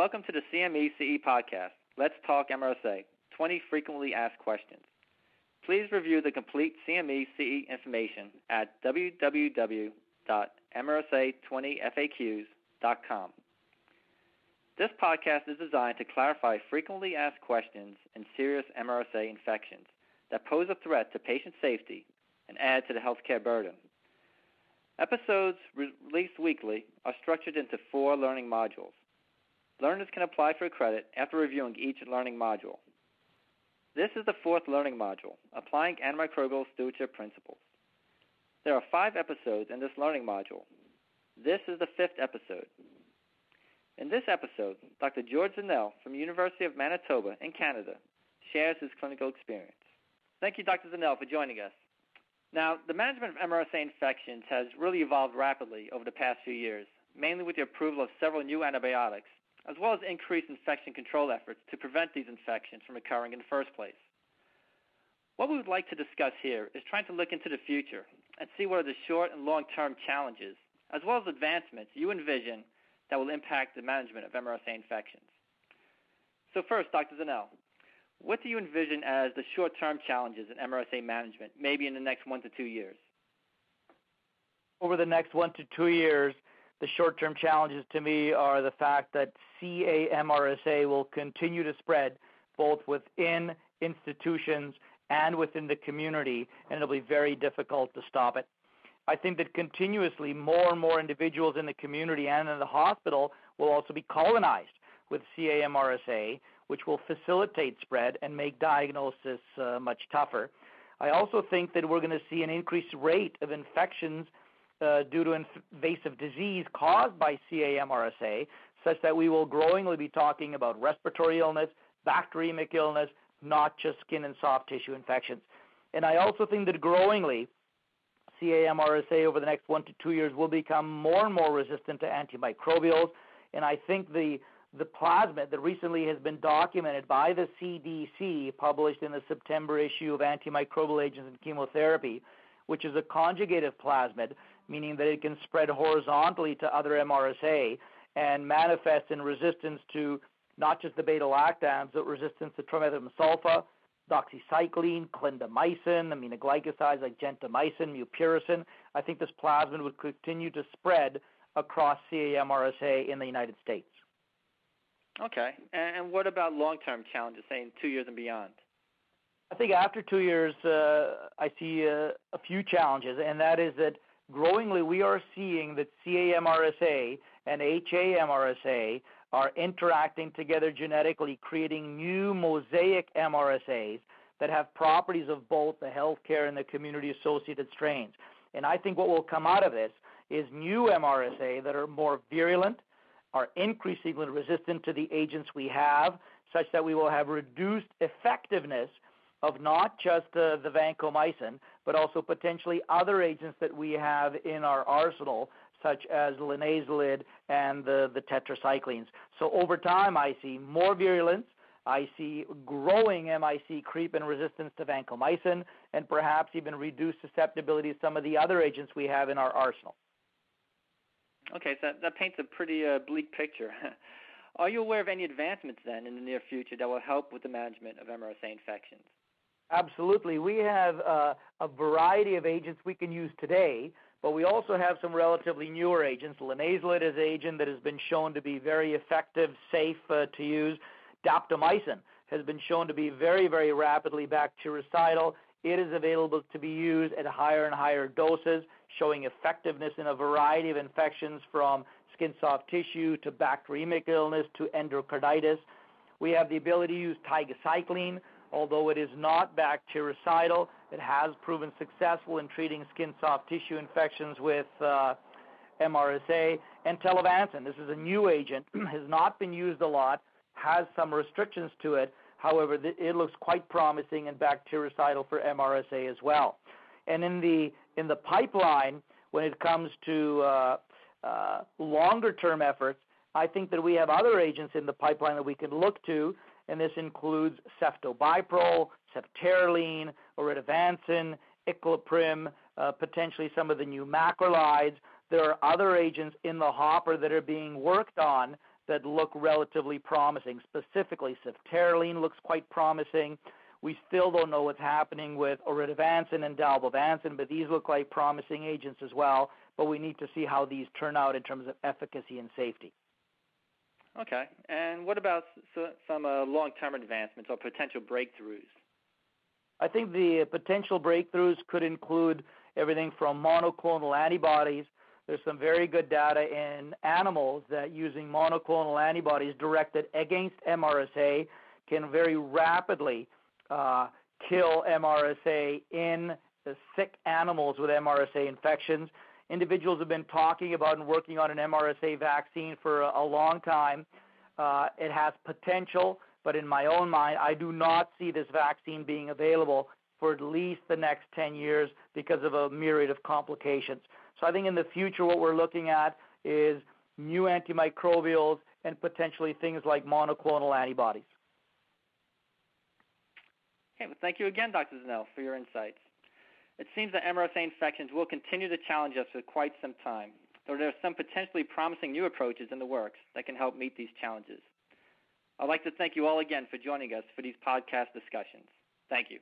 Welcome to the CME CE podcast. Let's talk MRSA 20 frequently asked questions. Please review the complete CME CE information at www.mrsa20faqs.com. This podcast is designed to clarify frequently asked questions in serious MRSA infections that pose a threat to patient safety and add to the healthcare burden. Episodes released weekly are structured into four learning modules. Learners can apply for a credit after reviewing each learning module. This is the fourth learning module, Applying Antimicrobial Stewardship Principles. There are five episodes in this learning module. This is the fifth episode. In this episode, Dr. George Zhanel from University of Manitoba in Canada shares his clinical experience. Thank you, Dr. Zhanel, for joining us. Now, the management of MRSA infections has really evolved rapidly over the past few years, mainly with the approval of several new antibiotics, as well as increased infection control efforts to prevent these infections from occurring in the first place. What we would like to discuss here is trying to look into the future and see what are the short and long term challenges, as well as advancements you envision that will impact the management of MRSA infections. So, first, Dr. Zhanel, what do you envision as the short term challenges in MRSA management, maybe in the next one to two years? Over the next one to two years, the short term challenges to me are the fact that CA-MRSA will continue to spread both within institutions and within the community, and it'll be very difficult to stop it. I think that continuously more and more individuals in the community and in the hospital will also be colonized with CA-MRSA, which will facilitate spread and make diagnosis uh, much tougher. I also think that we're going to see an increased rate of infections uh, due to invasive disease caused by CA-MRSA, such that we will growingly be talking about respiratory illness, bacteremic illness, not just skin and soft tissue infections. And I also think that growingly, CA-MRSA over the next one to two years will become more and more resistant to antimicrobials. And I think the the plasmid that recently has been documented by the CDC, published in the September issue of Antimicrobial Agents and Chemotherapy, which is a conjugative plasmid, meaning that it can spread horizontally to other MRSA and manifest in resistance to not just the beta lactams, but resistance to trimethoprim sulfa, doxycycline, clindamycin, aminoglycosides like gentamicin, mupirocin. I think this plasmid would continue to spread across CA-MRSA in the United States. Okay. And what about long-term challenges, say in two years and beyond? I think after two years, uh, I see uh, a few challenges, and that is that growingly we are seeing that CA-MRSA and HA-MRSA are interacting together genetically, creating new mosaic MRSAs that have properties of both the healthcare and the community-associated strains. And I think what will come out of this is new MRSA that are more virulent, are increasingly resistant to the agents we have, such that we will have reduced effectiveness of not just uh, the vancomycin, but also potentially other agents that we have in our arsenal, such as linezolid and the, tetracyclines. So over time, I see more virulence. I see growing MIC creep and resistance to vancomycin, and perhaps even reduced susceptibility to some of the other agents we have in our arsenal. Okay, so that, that paints a pretty uh, bleak picture. Are you aware of any advancements then in the near future that will help with the management of MRSA infections? Absolutely. We have uh, a variety of agents we can use today, but we also have some relatively newer agents. Linezolid is an agent that has been shown to be very effective, safe uh, to use. Daptomycin has been shown to be very, very rapidly bactericidal. It is available to be used at higher and higher doses showing effectiveness in a variety of infections from skin soft tissue to bacteremic illness to endocarditis. We have the ability to use tigecycline, although it is not bactericidal. It has proven successful in treating skin soft tissue infections with uh, MRSA. And telavancin, this is a new agent, has not been used a lot, has some restrictions to it. However, it looks quite promising and bactericidal for MRSA as well. And in the in the pipeline, when it comes to uh, uh, longer term efforts, I think that we have other agents in the pipeline that we can look to, and this includes ceftobiprole, ceftaroline, oritavancin, iclaprim, uh, potentially some of the new macrolides. There are other agents in the hopper that are being worked on that look relatively promising. Specifically, ceftaroline looks quite promising. We still don't know what's happening with oritavancin and dalbavancin, but these look like promising agents as well. But we need to see how these turn out in terms of efficacy and safety. Okay. And what about some uh, long-term advancements or potential breakthroughs? I think the potential breakthroughs could include everything from monoclonal antibodies. There's some very good data in animals that using monoclonal antibodies directed against MRSA can very rapidly uh, kill MRSA in sick animals with MRSA infections. Individuals have been talking about and working on an MRSA vaccine for a, a long time. Uh, it has potential, but in my own mind, I do not see this vaccine being available for at least the next 10 years because of a myriad of complications. So I think in the future, what we're looking at is new antimicrobials and potentially things like monoclonal antibodies. Okay, well, thank you again, Dr. Zhanel, for your insights. It seems that MRSA infections will continue to challenge us for quite some time, though there are some potentially promising new approaches in the works that can help meet these challenges. I'd like to thank you all again for joining us for these podcast discussions. Thank you.